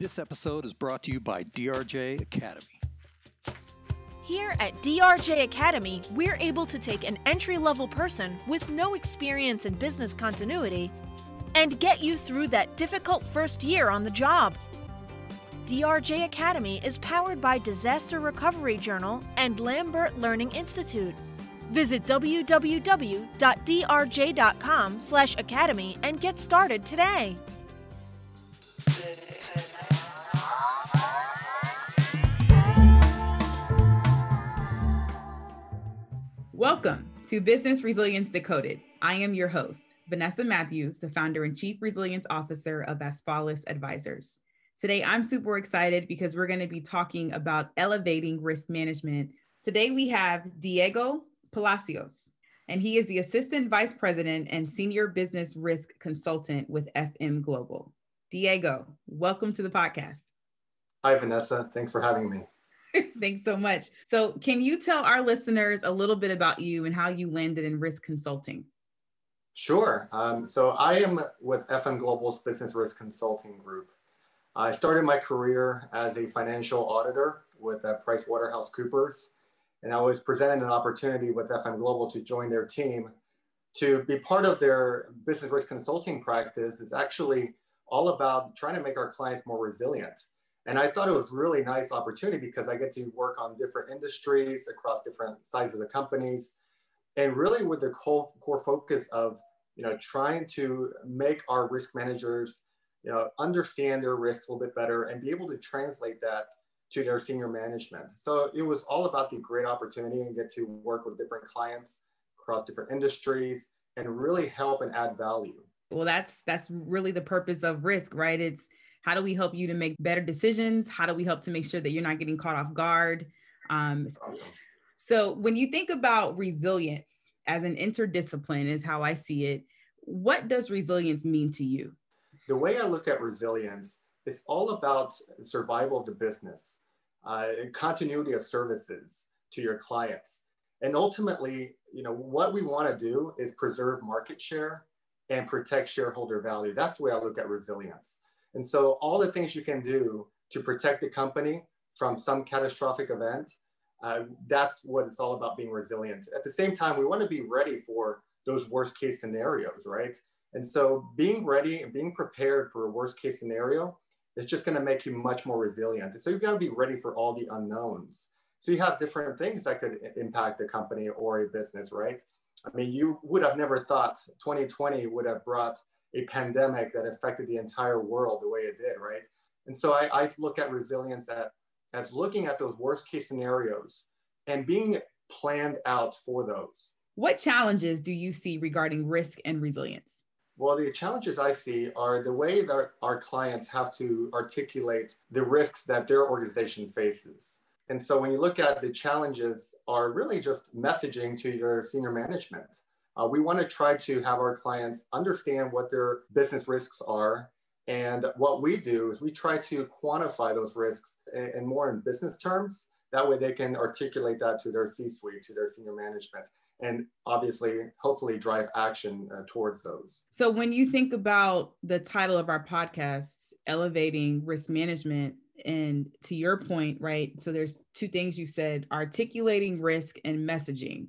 This episode is brought to you by DRJ Academy. Here at DRJ Academy, we're able to take an entry level person with no experience in business continuity and get you through that difficult first year on the job. DRJ Academy is powered by Disaster Recovery Journal and Lambert Learning Institute. Visit www.drj.com/academy and get started today. Welcome to Business Resilience Decoded. I am your host, Vanessa Matthews, the founder and chief resilience officer of Aspalis Advisors. Today, I'm super excited because we're going to be talking about elevating risk management. Today, we have Diego Palacios, and he is the assistant vice president and senior business risk consultant with FM Global. Diego, welcome to the podcast. Hi, Vanessa. Thanks for having me. Thanks so much. So, can you tell our listeners a little bit about you and how you landed in risk consulting? Sure. Um, so, I am with FM Global's Business Risk Consulting Group. I started my career as a financial auditor with uh, PricewaterhouseCoopers, and I was presented an opportunity with FM Global to join their team to be part of their business risk consulting practice. is actually all about trying to make our clients more resilient and I thought it was really nice opportunity because I get to work on different industries across different sizes of the companies. And really with the core, core focus of, you know, trying to make our risk managers, you know, understand their risks a little bit better and be able to translate that to their senior management. So it was all about the great opportunity and get to work with different clients across different industries and really help and add value. Well, that's that's really the purpose of risk, right? It's how do we help you to make better decisions? How do we help to make sure that you're not getting caught off guard? Um, awesome. So, when you think about resilience as an interdiscipline, is how I see it. What does resilience mean to you? The way I look at resilience, it's all about survival of the business, uh, continuity of services to your clients, and ultimately, you know, what we want to do is preserve market share and protect shareholder value. That's the way I look at resilience. And so all the things you can do to protect the company from some catastrophic event, uh, that's what it's all about being resilient. At the same time, we want to be ready for those worst case scenarios, right? And so being ready and being prepared for a worst case scenario is just going to make you much more resilient. So you've got to be ready for all the unknowns. So you have different things that could impact a company or a business, right? I mean, you would have never thought 2020 would have brought a pandemic that affected the entire world the way it did, right? And so I, I look at resilience at, as looking at those worst case scenarios and being planned out for those. What challenges do you see regarding risk and resilience? Well, the challenges I see are the way that our clients have to articulate the risks that their organization faces. And so when you look at the challenges are really just messaging to your senior management. Uh, we want to try to have our clients understand what their business risks are. And what we do is we try to quantify those risks and more in business terms. That way they can articulate that to their C suite, to their senior management, and obviously, hopefully, drive action uh, towards those. So, when you think about the title of our podcast, Elevating Risk Management, and to your point, right? So, there's two things you said articulating risk and messaging.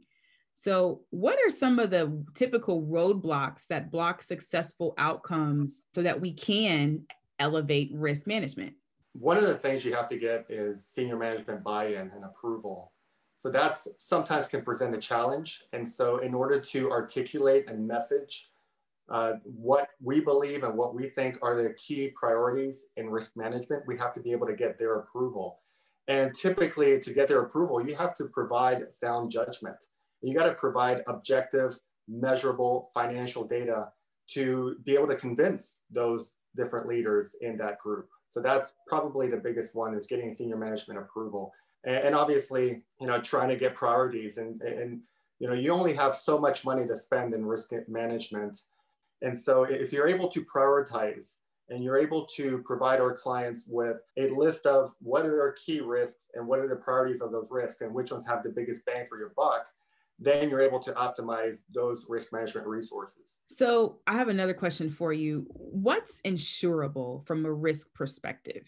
So, what are some of the typical roadblocks that block successful outcomes so that we can elevate risk management? One of the things you have to get is senior management buy in and approval. So, that's sometimes can present a challenge. And so, in order to articulate and message uh, what we believe and what we think are the key priorities in risk management, we have to be able to get their approval. And typically, to get their approval, you have to provide sound judgment you got to provide objective, measurable financial data to be able to convince those different leaders in that group. So that's probably the biggest one is getting senior management approval. And, and obviously, you know, trying to get priorities and, and, you know, you only have so much money to spend in risk management. And so if you're able to prioritize and you're able to provide our clients with a list of what are their key risks and what are the priorities of those risks and which ones have the biggest bang for your buck, then you're able to optimize those risk management resources. So I have another question for you. What's insurable from a risk perspective?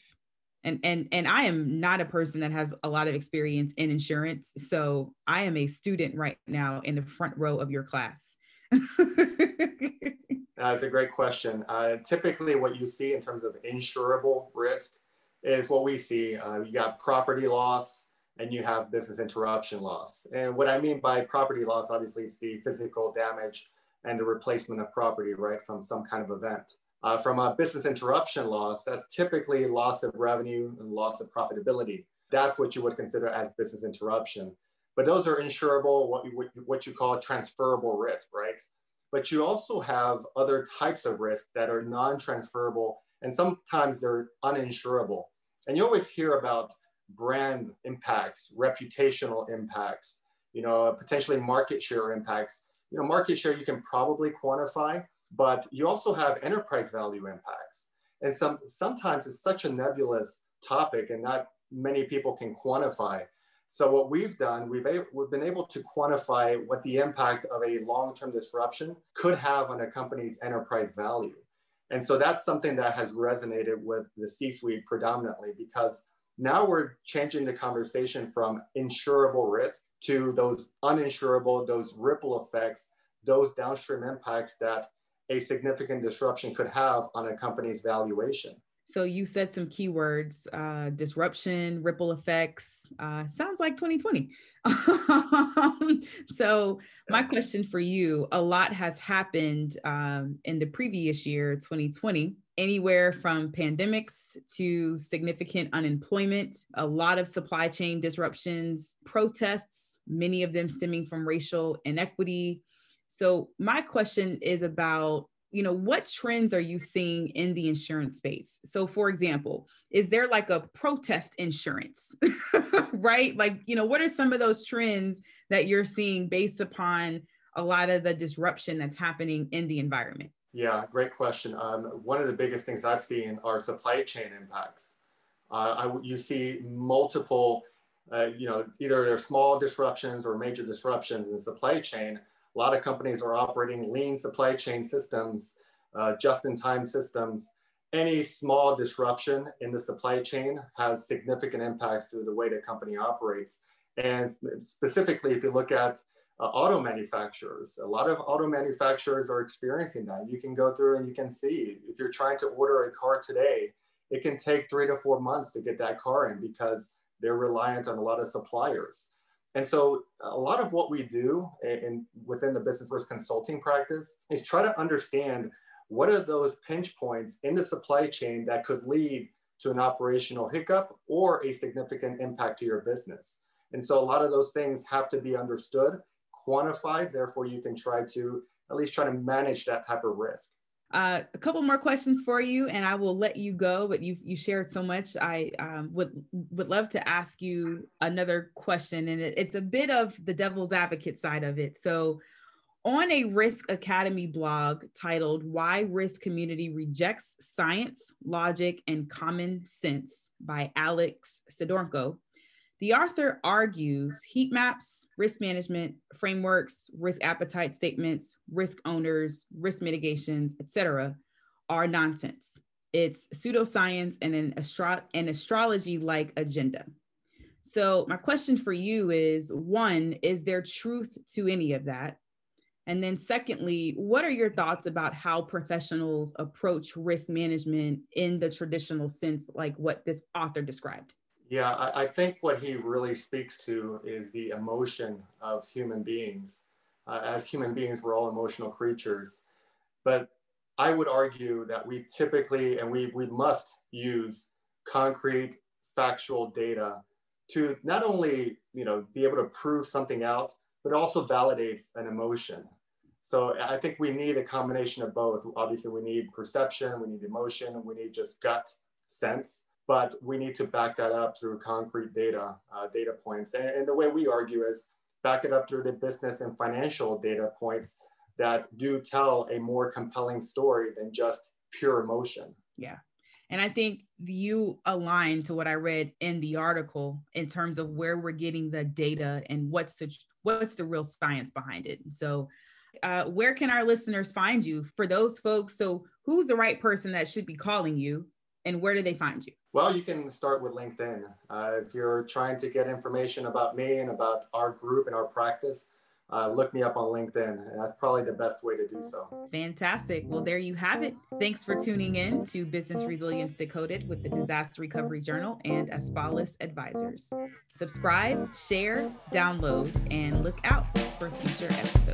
And and and I am not a person that has a lot of experience in insurance. So I am a student right now in the front row of your class. That's a great question. Uh, typically, what you see in terms of insurable risk is what we see. Uh, you got property loss and you have business interruption loss. And what I mean by property loss, obviously, it's the physical damage and the replacement of property, right, from some kind of event. Uh, from a business interruption loss, that's typically loss of revenue and loss of profitability. That's what you would consider as business interruption. But those are insurable, what you, what you call transferable risk, right? But you also have other types of risk that are non-transferable and sometimes they're uninsurable. And you always hear about brand impacts, reputational impacts, you know, potentially market share impacts. You know, market share you can probably quantify, but you also have enterprise value impacts. And some sometimes it's such a nebulous topic and not many people can quantify. So what we've done, we've, a, we've been able to quantify what the impact of a long-term disruption could have on a company's enterprise value. And so that's something that has resonated with the C-suite predominantly because now we're changing the conversation from insurable risk to those uninsurable, those ripple effects, those downstream impacts that a significant disruption could have on a company's valuation. So you said some keywords, uh, disruption, ripple effects. Uh, sounds like 2020. so my question for you, a lot has happened um, in the previous year, 2020, anywhere from pandemics to significant unemployment, a lot of supply chain disruptions, protests, many of them stemming from racial inequity. So my question is about you know what trends are you seeing in the insurance space? So for example is there like a protest insurance right? Like you know what are some of those trends that you're seeing based upon a lot of the disruption that's happening in the environment yeah great question um, one of the biggest things i've seen are supply chain impacts uh, I, you see multiple uh, you know either they're small disruptions or major disruptions in the supply chain a lot of companies are operating lean supply chain systems, uh, just-in-time systems. Any small disruption in the supply chain has significant impacts to the way the company operates. And specifically, if you look at uh, auto manufacturers, a lot of auto manufacturers are experiencing that. You can go through and you can see if you're trying to order a car today, it can take three to four months to get that car in because they're reliant on a lot of suppliers. And so a lot of what we do in, within the business risk consulting practice is try to understand what are those pinch points in the supply chain that could lead to an operational hiccup or a significant impact to your business. And so a lot of those things have to be understood, quantified, therefore you can try to at least try to manage that type of risk. Uh, a couple more questions for you, and I will let you go. But you you shared so much. I um, would would love to ask you another question, and it, it's a bit of the devil's advocate side of it. So, on a Risk Academy blog titled "Why Risk Community Rejects Science, Logic, and Common Sense" by Alex Sidorenko, the author argues heat maps, risk management frameworks, risk appetite statements, risk owners, risk mitigations, etc., are nonsense. It's pseudoscience and an, astro- an astrology-like agenda. So my question for you is one, is there truth to any of that? And then secondly, what are your thoughts about how professionals approach risk management in the traditional sense, like what this author described? Yeah, I, I, think what he really speaks to is the emotion of human beings. Uh, as human beings, we're all emotional creatures. But I would argue that we typically and we, we must use concrete, factual data to not only you know be able to prove something out, but also validates an emotion. So I think we need a combination of both. Obviously, we need perception, we need emotion, we need just gut sense but we need to back that up through concrete data, uh, data points. And, and, the way we argue is back it up through the business and financial data points that do tell a more compelling story than just pure emotion. Yeah. And I think you align to what I read in the article in terms of where we're getting the data and what's the what's the real science behind it. So uh, where can our listeners find you for those folks? So who's the right person that should be calling you and where do they find you? Well, you can start with LinkedIn. Uh, if you're trying to get information about me and about our group and our practice, uh, look me up on LinkedIn. And that's probably the best way to do so. Fantastic. Well, there you have it. Thanks for tuning in to Business Resilience Decoded with the Disaster Recovery Journal and Aspalis Advisors. Subscribe, share, download, and look out for future episodes.